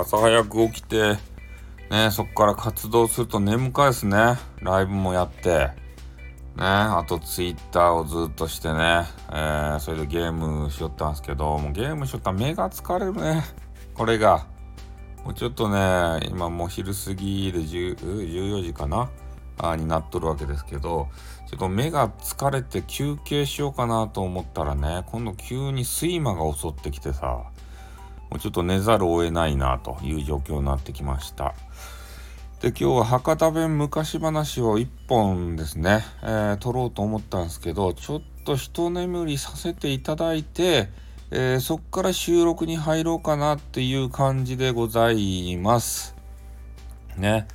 朝早く起きて、ね、そこから活動すると眠かいですね。ライブもやって。ね、あとツイッターをずっとしてね、えー、それでゲームしよったんですけど、もうゲームしよったら目が疲れるね。これが。もうちょっとね、今もう昼過ぎで10 14時かなあになっとるわけですけど、ちょっと目が疲れて休憩しようかなと思ったらね、今度急に睡魔が襲ってきてさ、もうちょっと寝ざるを得ないなという状況になってきました。で今日は博多弁昔話を1本ですね、えー、撮ろうと思ったんですけどちょっと一眠りさせていただいて、えー、そっから収録に入ろうかなっていう感じでございます。ね。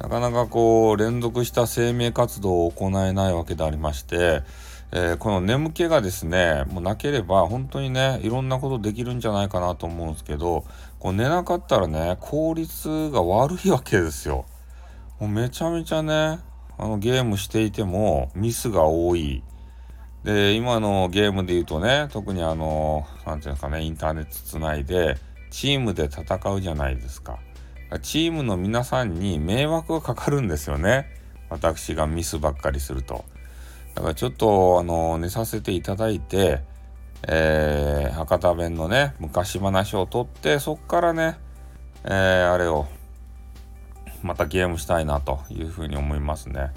なかなかこう連続した生命活動を行えないわけでありまして、えー、この眠気がですね、もうなければ本当にね、いろんなことできるんじゃないかなと思うんですけど、こう寝なかったらね、効率が悪いわけですよ。もうめちゃめちゃね、あのゲームしていてもミスが多い。で、今のゲームで言うとね、特にあの、なんていうのかね、インターネットつないで、チームで戦うじゃないですか。チームの皆さんに迷惑がかかるんですよね。私がミスばっかりすると。だからちょっとあの寝させていただいて、えー、博多弁のね昔話をとってそっからね、えー、あれをまたゲームしたいなというふうに思いますね。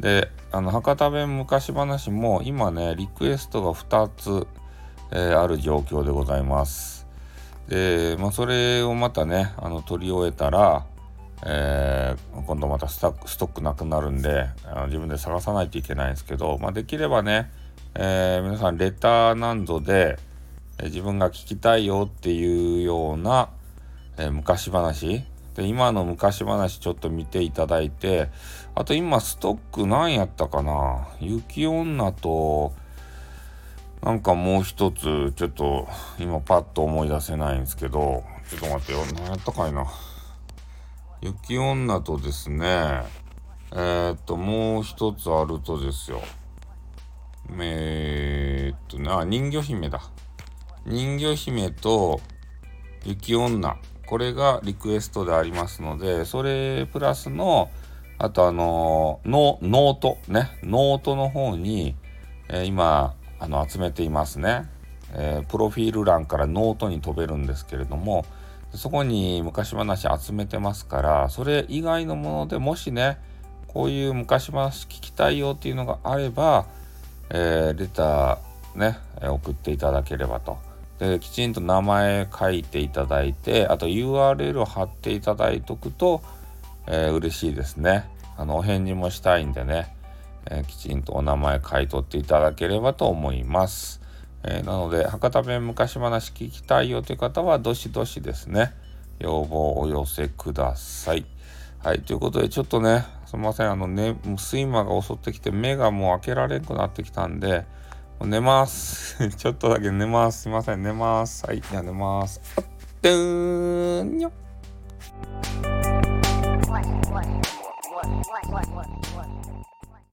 であの博多弁昔話も今ねリクエストが2つ、えー、ある状況でございます。で、まあ、それをまたねあの取り終えたら、えー、今度またスタストックなくなるんであの自分で探さないといけないんですけど、まあ、できればね、えー、皆さんレター難度で、え、自分が聞きたいよっていうような、え昔話。で今の昔話ちょっと見ていただいてあと今ストック何やったかな。雪女となんかもう一つちょっと今パッと思い出せないんですけどちょっと待ってよ。何やったかいな。雪女とですね、えー、っと、もう一つあるとですよ。えー、っとね、あ、人魚姫だ。人魚姫と雪女。これがリクエストでありますので、それプラスの、あとあの note、ね、ノートの方に、えー、今、あの、集めていますね。えー、プロフィール欄からノートに飛べるんですけれども、そこに昔話集めてますからそれ以外のものでもしねこういう昔話聞きたいよっていうのがあれば、えー、レターね送っていただければと。できちんと名前書いていただいてあと URL を貼っていただいとくと、えー、嬉しいですね。あのお返事もしたいんでね、えー、きちんとお名前書いとっていただければと思います。えー、なので博多弁昔話聞きたいよという方はどしどしですね。要望をお寄せください。はい、ということでちょっとねすみません。あのね睡魔が襲ってきて目がもう開けられんくなってきたんで寝ます。ちょっとだけ寝ます。すいません。寝ます。はいじゃあ寝ます。あってーんにょ。